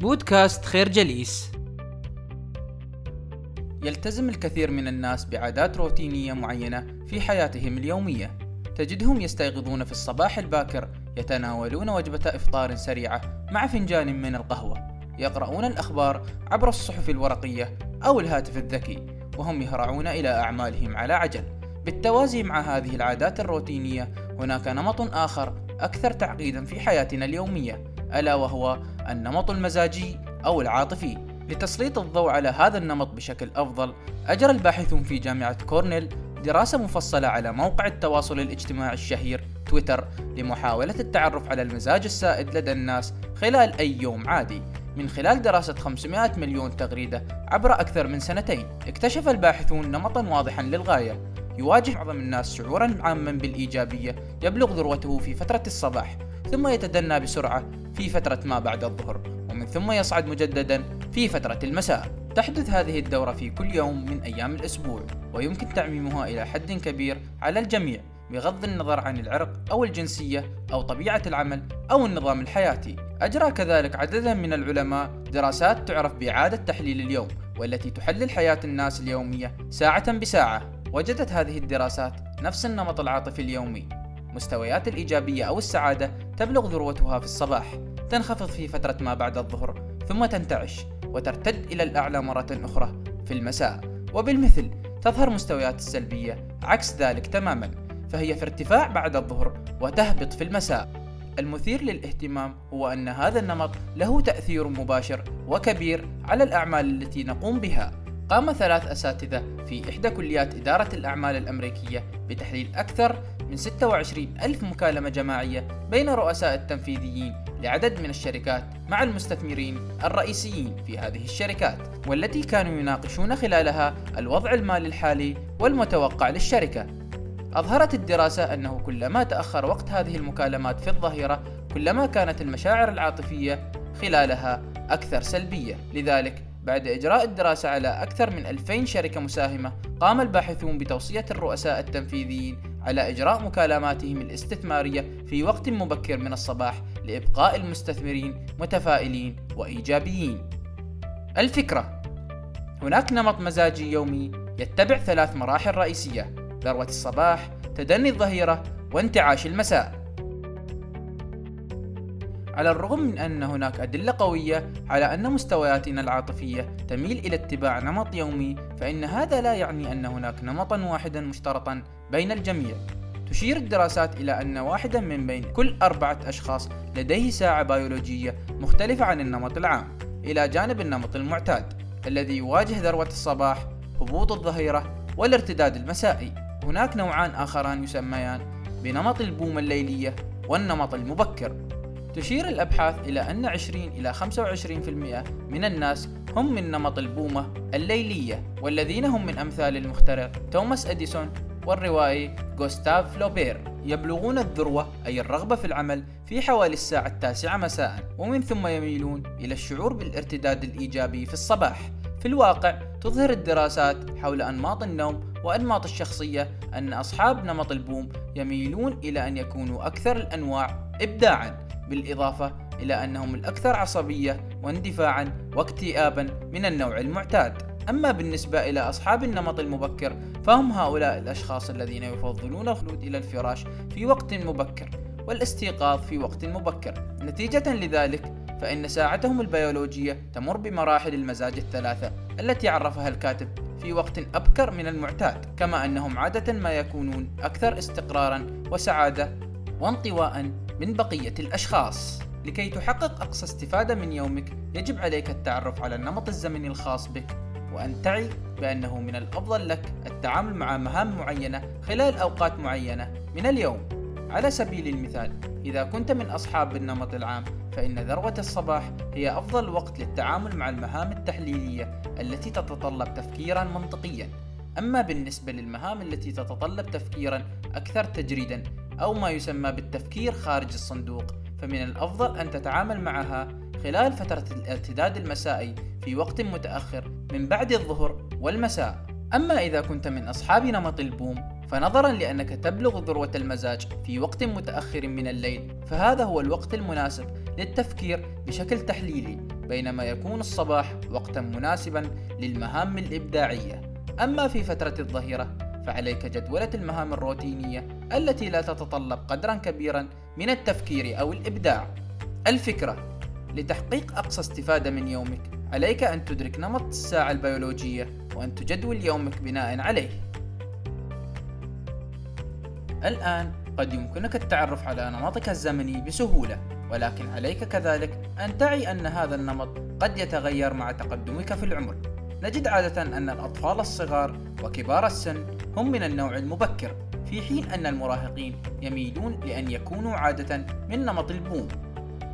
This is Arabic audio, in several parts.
بودكاست خير جليس. يلتزم الكثير من الناس بعادات روتينية معينة في حياتهم اليومية. تجدهم يستيقظون في الصباح الباكر يتناولون وجبة إفطار سريعة مع فنجان من القهوة. يقرؤون الأخبار عبر الصحف الورقية أو الهاتف الذكي وهم يهرعون إلى أعمالهم على عجل. بالتوازي مع هذه العادات الروتينية هناك نمط آخر أكثر تعقيدا في حياتنا اليومية ألا وهو النمط المزاجي أو العاطفي. لتسليط الضوء على هذا النمط بشكل أفضل أجرى الباحثون في جامعة كورنيل دراسة مفصلة على موقع التواصل الاجتماعي الشهير تويتر لمحاولة التعرف على المزاج السائد لدى الناس خلال أي يوم عادي. من خلال دراسة 500 مليون تغريدة عبر أكثر من سنتين اكتشف الباحثون نمطا واضحا للغاية. يواجه معظم الناس شعورا عاما بالإيجابية يبلغ ذروته في فترة الصباح. ثم يتدنى بسرعة في فترة ما بعد الظهر ومن ثم يصعد مجددا في فترة المساء. تحدث هذه الدورة في كل يوم من أيام الأسبوع ويمكن تعميمها إلى حد كبير على الجميع بغض النظر عن العرق أو الجنسية أو طبيعة العمل أو النظام الحياتي. أجرى كذلك عددا من العلماء دراسات تعرف بإعادة تحليل اليوم والتي تحلل حياة الناس اليومية ساعة بساعة. وجدت هذه الدراسات نفس النمط العاطفي اليومي. مستويات الإيجابية أو السعادة تبلغ ذروتها في الصباح تنخفض في فترة ما بعد الظهر ثم تنتعش وترتد إلى الأعلى مرة أخرى في المساء. وبالمثل تظهر مستويات السلبية عكس ذلك تماما فهي في ارتفاع بعد الظهر وتهبط في المساء. المثير للاهتمام هو أن هذا النمط له تأثير مباشر وكبير على الأعمال التي نقوم بها. قام ثلاث أساتذة في إحدى كليات إدارة الأعمال الأمريكية بتحليل أكثر من 26 ألف مكالمة جماعية بين رؤساء التنفيذيين لعدد من الشركات مع المستثمرين الرئيسيين في هذه الشركات والتي كانوا يناقشون خلالها الوضع المالي الحالي والمتوقع للشركة. أظهرت الدراسة أنه كلما تأخر وقت هذه المكالمات في الظهيرة كلما كانت المشاعر العاطفية خلالها أكثر سلبية. لذلك بعد إجراء الدراسة على أكثر من 2000 شركة مساهمة قام الباحثون بتوصية الرؤساء التنفيذيين على إجراء مكالماتهم الاستثمارية في وقت مبكر من الصباح لإبقاء المستثمرين متفائلين وإيجابيين. الفكرة هناك نمط مزاجي يومي يتبع ثلاث مراحل رئيسية: ذروة الصباح، تدني الظهيرة، وانتعاش المساء. على الرغم من أن هناك أدلة قوية على أن مستوياتنا العاطفية تميل إلى اتباع نمط يومي فإن هذا لا يعني أن هناك نمطا واحدا مشترطا بين الجميع. تشير الدراسات إلى أن واحدا من بين كل أربعة أشخاص لديه ساعة بيولوجية مختلفة عن النمط العام إلى جانب النمط المعتاد الذي يواجه ذروة الصباح هبوط الظهيرة والارتداد المسائي. هناك نوعان آخران يسميان بنمط البومة الليلية والنمط المبكر. تشير الأبحاث إلى أن 20 إلى 25% من الناس هم من نمط البومة الليلية والذين هم من أمثال المخترع توماس أديسون والروائي غوستاف فلوبير يبلغون الذروة أي الرغبة في العمل في حوالي الساعة التاسعة مساء ومن ثم يميلون إلى الشعور بالارتداد الإيجابي في الصباح. في الواقع تظهر الدراسات حول أنماط النوم وأنماط الشخصية أن أصحاب نمط البوم يميلون إلى أن يكونوا أكثر الأنواع إبداعًا. بالإضافة إلى أنهم الأكثر عصبية واندفاعا واكتئابا من النوع المعتاد. أما بالنسبة إلى أصحاب النمط المبكر فهم هؤلاء الأشخاص الذين يفضلون الخلود إلى الفراش في وقت مبكر والاستيقاظ في وقت مبكر. نتيجة لذلك فإن ساعتهم البيولوجية تمر بمراحل المزاج الثلاثة التي عرفها الكاتب في وقت أبكر من المعتاد كما أنهم عادة ما يكونون أكثر استقرارا وسعادة وانطواء من بقية الأشخاص. لكي تحقق أقصى استفادة من يومك يجب عليك التعرف على النمط الزمني الخاص بك وأن تعي بأنه من الأفضل لك التعامل مع مهام معينة خلال أوقات معينة من اليوم. على سبيل المثال إذا كنت من أصحاب النمط العام فإن ذروة الصباح هي أفضل وقت للتعامل مع المهام التحليلية التي تتطلب تفكيرا منطقيا. أما بالنسبة للمهام التي تتطلب تفكيرا أكثر تجريدا أو ما يسمى بالتفكير خارج الصندوق فمن الأفضل أن تتعامل معها خلال فترة الارتداد المسائي في وقت متأخر من بعد الظهر والمساء. أما إذا كنت من أصحاب نمط البوم فنظرا لأنك تبلغ ذروة المزاج في وقت متأخر من الليل فهذا هو الوقت المناسب للتفكير بشكل تحليلي بينما يكون الصباح وقتا مناسبا للمهام الإبداعية. أما في فترة الظهيرة فعليك جدولة المهام الروتينية التي لا تتطلب قدرا كبيرا من التفكير أو الإبداع. الفكرة لتحقيق أقصى استفادة من يومك عليك أن تدرك نمط الساعة البيولوجية وأن تجدول يومك بناء عليه. الآن قد يمكنك التعرف على نمطك الزمني بسهولة ولكن عليك كذلك أن تعي أن هذا النمط قد يتغير مع تقدمك في العمر. نجد عادة أن الأطفال الصغار وكبار السن هم من النوع المبكر في حين أن المراهقين يميلون لأن يكونوا عادة من نمط البوم.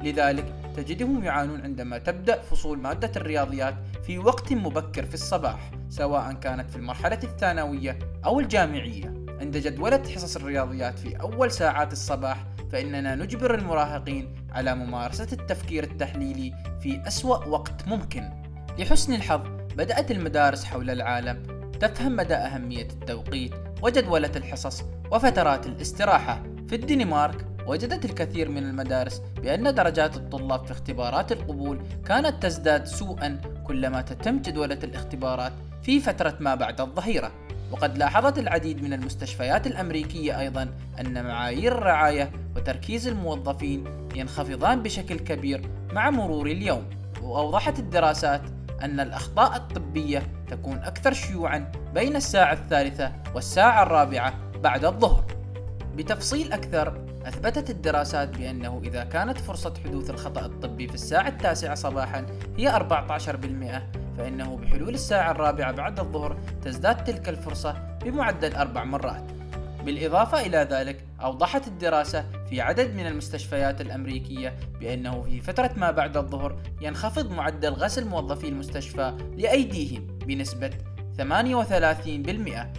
لذلك تجدهم يعانون عندما تبدأ فصول مادة الرياضيات في وقت مبكر في الصباح سواء كانت في المرحلة الثانوية أو الجامعية. عند جدولة حصص الرياضيات في أول ساعات الصباح فإننا نجبر المراهقين على ممارسة التفكير التحليلي في أسوأ وقت ممكن. لحسن الحظ بدأت المدارس حول العالم تفهم مدى أهمية التوقيت وجدولة الحصص وفترات الاستراحة. في الدنمارك وجدت الكثير من المدارس بأن درجات الطلاب في اختبارات القبول كانت تزداد سوءا كلما تتم جدولة الاختبارات في فترة ما بعد الظهيرة. وقد لاحظت العديد من المستشفيات الأمريكية أيضا أن معايير الرعاية وتركيز الموظفين ينخفضان بشكل كبير مع مرور اليوم. وأوضحت الدراسات أن الأخطاء الطبية تكون أكثر شيوعا بين الساعة الثالثة والساعة الرابعة بعد الظهر. بتفصيل أكثر أثبتت الدراسات بأنه إذا كانت فرصة حدوث الخطأ الطبي في الساعة التاسعة صباحا هي 14% فإنه بحلول الساعة الرابعة بعد الظهر تزداد تلك الفرصة بمعدل أربع مرات. بالإضافة إلى ذلك أوضحت الدراسة في عدد من المستشفيات الأمريكية بأنه في فترة ما بعد الظهر ينخفض معدل غسل موظفي المستشفى لأيديهم بنسبة 38%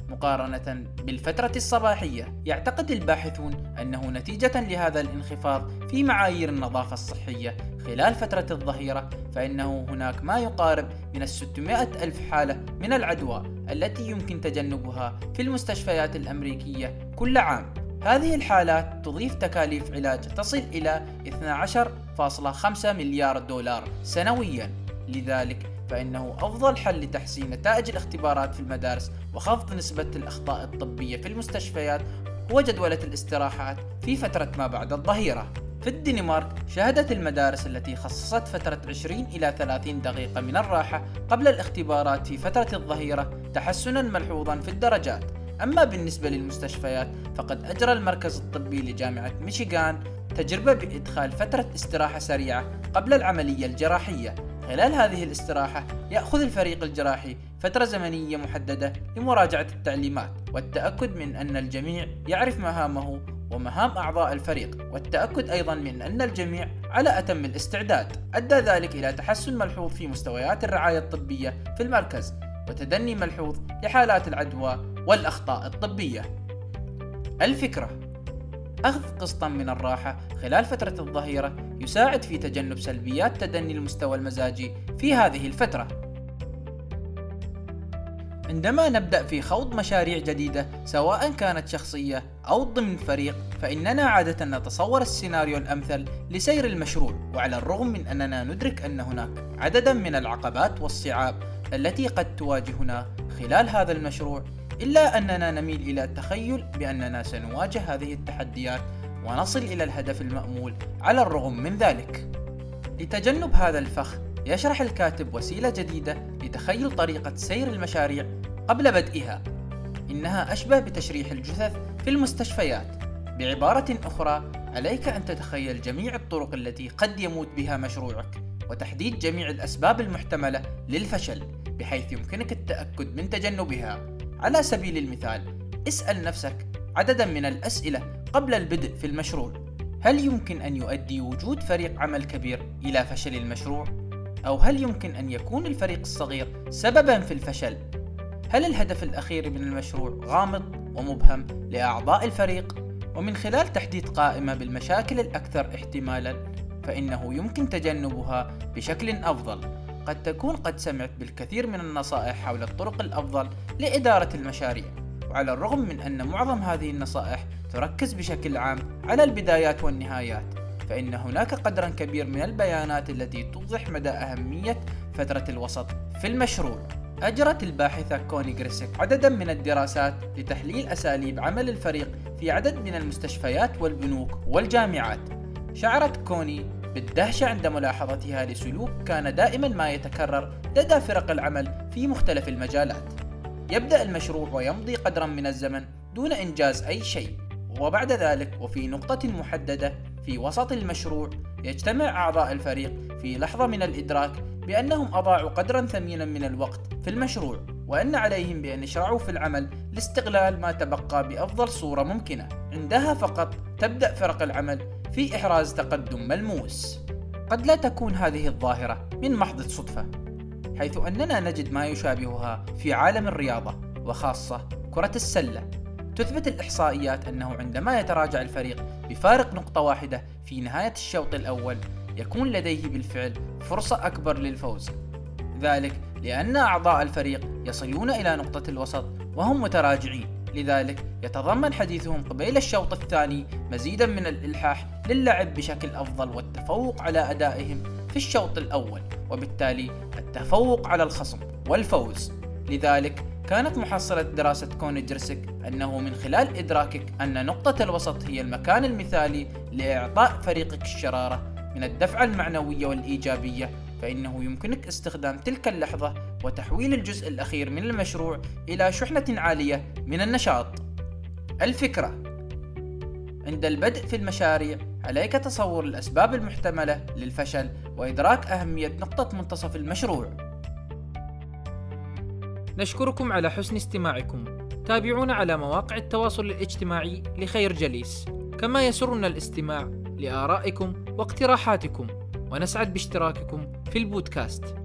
مقارنة بالفترة الصباحية. يعتقد الباحثون أنه نتيجة لهذا الانخفاض في معايير النظافة الصحية خلال فترة الظهيرة فإنه هناك ما يقارب من الستمائة ألف حالة من العدوى التي يمكن تجنبها في المستشفيات الأمريكية كل عام. هذه الحالات تضيف تكاليف علاج تصل إلى 12.5 مليار دولار سنويا. لذلك فإنه أفضل حل لتحسين نتائج الاختبارات في المدارس وخفض نسبة الأخطاء الطبية في المستشفيات هو جدولة الاستراحات في فترة ما بعد الظهيرة. في الدنمارك شهدت المدارس التي خصصت فترة 20 إلى 30 دقيقة من الراحة قبل الاختبارات في فترة الظهيرة تحسنا ملحوظا في الدرجات. أما بالنسبة للمستشفيات فقد أجرى المركز الطبي لجامعة ميشيغان تجربة بإدخال فترة استراحة سريعة قبل العملية الجراحية. خلال هذه الاستراحة يأخذ الفريق الجراحي فترة زمنية محددة لمراجعة التعليمات والتأكد من أن الجميع يعرف مهامه ومهام أعضاء الفريق والتأكد أيضا من أن الجميع على أتم الاستعداد. أدى ذلك إلى تحسن ملحوظ في مستويات الرعاية الطبية في المركز وتدني ملحوظ لحالات العدوى والأخطاء الطبية الفكرة أخذ قسطا من الراحة خلال فترة الظهيرة يساعد في تجنب سلبيات تدني المستوى المزاجي في هذه الفترة. عندما نبدأ في خوض مشاريع جديدة سواء كانت شخصية أو ضمن فريق فإننا عادة نتصور السيناريو الأمثل لسير المشروع وعلى الرغم من أننا ندرك أن هناك عددا من العقبات والصعاب التي قد تواجهنا خلال هذا المشروع إلا أننا نميل إلى التخيل بأننا سنواجه هذه التحديات ونصل إلى الهدف المأمول على الرغم من ذلك. لتجنب هذا الفخ يشرح الكاتب وسيلة جديدة لتخيل طريقة سير المشاريع قبل بدئها. إنها أشبه بتشريح الجثث في المستشفيات. بعبارة أخرى، عليك أن تتخيل جميع الطرق التي قد يموت بها مشروعك، وتحديد جميع الأسباب المحتملة للفشل، بحيث يمكنك التأكد من تجنبها على سبيل المثال اسأل نفسك عددا من الأسئلة قبل البدء في المشروع هل يمكن أن يؤدي وجود فريق عمل كبير إلى فشل المشروع؟ أو هل يمكن أن يكون الفريق الصغير سببا في الفشل؟ هل الهدف الأخير من المشروع غامض ومبهم لأعضاء الفريق؟ ومن خلال تحديد قائمة بالمشاكل الأكثر احتمالا فإنه يمكن تجنبها بشكل أفضل قد تكون قد سمعت بالكثير من النصائح حول الطرق الأفضل لإدارة المشاريع وعلى الرغم من أن معظم هذه النصائح تركز بشكل عام على البدايات والنهايات فإن هناك قدرا كبير من البيانات التي توضح مدى أهمية فترة الوسط في المشروع. أجرت الباحثة كوني جريسك عددا من الدراسات لتحليل أساليب عمل الفريق في عدد من المستشفيات والبنوك والجامعات. شعرت كوني بالدهشة عند ملاحظتها لسلوك كان دائما ما يتكرر لدى فرق العمل في مختلف المجالات. يبدأ المشروع ويمضي قدرا من الزمن دون إنجاز أي شيء. وبعد ذلك وفي نقطة محددة في وسط المشروع يجتمع أعضاء الفريق في لحظة من الإدراك بأنهم أضاعوا قدرا ثمينا من الوقت في المشروع وأن عليهم بأن يشرعوا في العمل لاستغلال ما تبقى بأفضل صورة ممكنة. عندها فقط تبدأ فرق العمل في إحراز تقدم ملموس. قد لا تكون هذه الظاهرة من محض الصدفة حيث أننا نجد ما يشابهها في عالم الرياضة وخاصة كرة السلة. تثبت الإحصائيات أنه عندما يتراجع الفريق بفارق نقطة واحدة في نهاية الشوط الأول يكون لديه بالفعل فرصة أكبر للفوز. ذلك لأن أعضاء الفريق يصلون إلى نقطة الوسط وهم متراجعين. لذلك يتضمن حديثهم قبيل الشوط الثاني مزيدا من الإلحاح للعب بشكل أفضل والتفوق على أدائهم في الشوط الأول وبالتالي التفوق على الخصم والفوز. لذلك كانت محصلة دراسة كوني جرسك أنه من خلال إدراكك أن نقطة الوسط هي المكان المثالي لإعطاء فريقك الشرارة من الدفعة المعنوية والإيجابية فإنه يمكنك استخدام تلك اللحظة وتحويل الجزء الأخير من المشروع إلى شحنة عالية من النشاط. الفكرة عند البدء في المشاريع عليك تصور الأسباب المحتملة للفشل وإدراك أهمية نقطة منتصف المشروع. نشكركم على حسن استماعكم. تابعونا على مواقع التواصل الاجتماعي لخير جليس، كما يسرنا الاستماع لآرائكم واقتراحاتكم ونسعد باشتراككم في البودكاست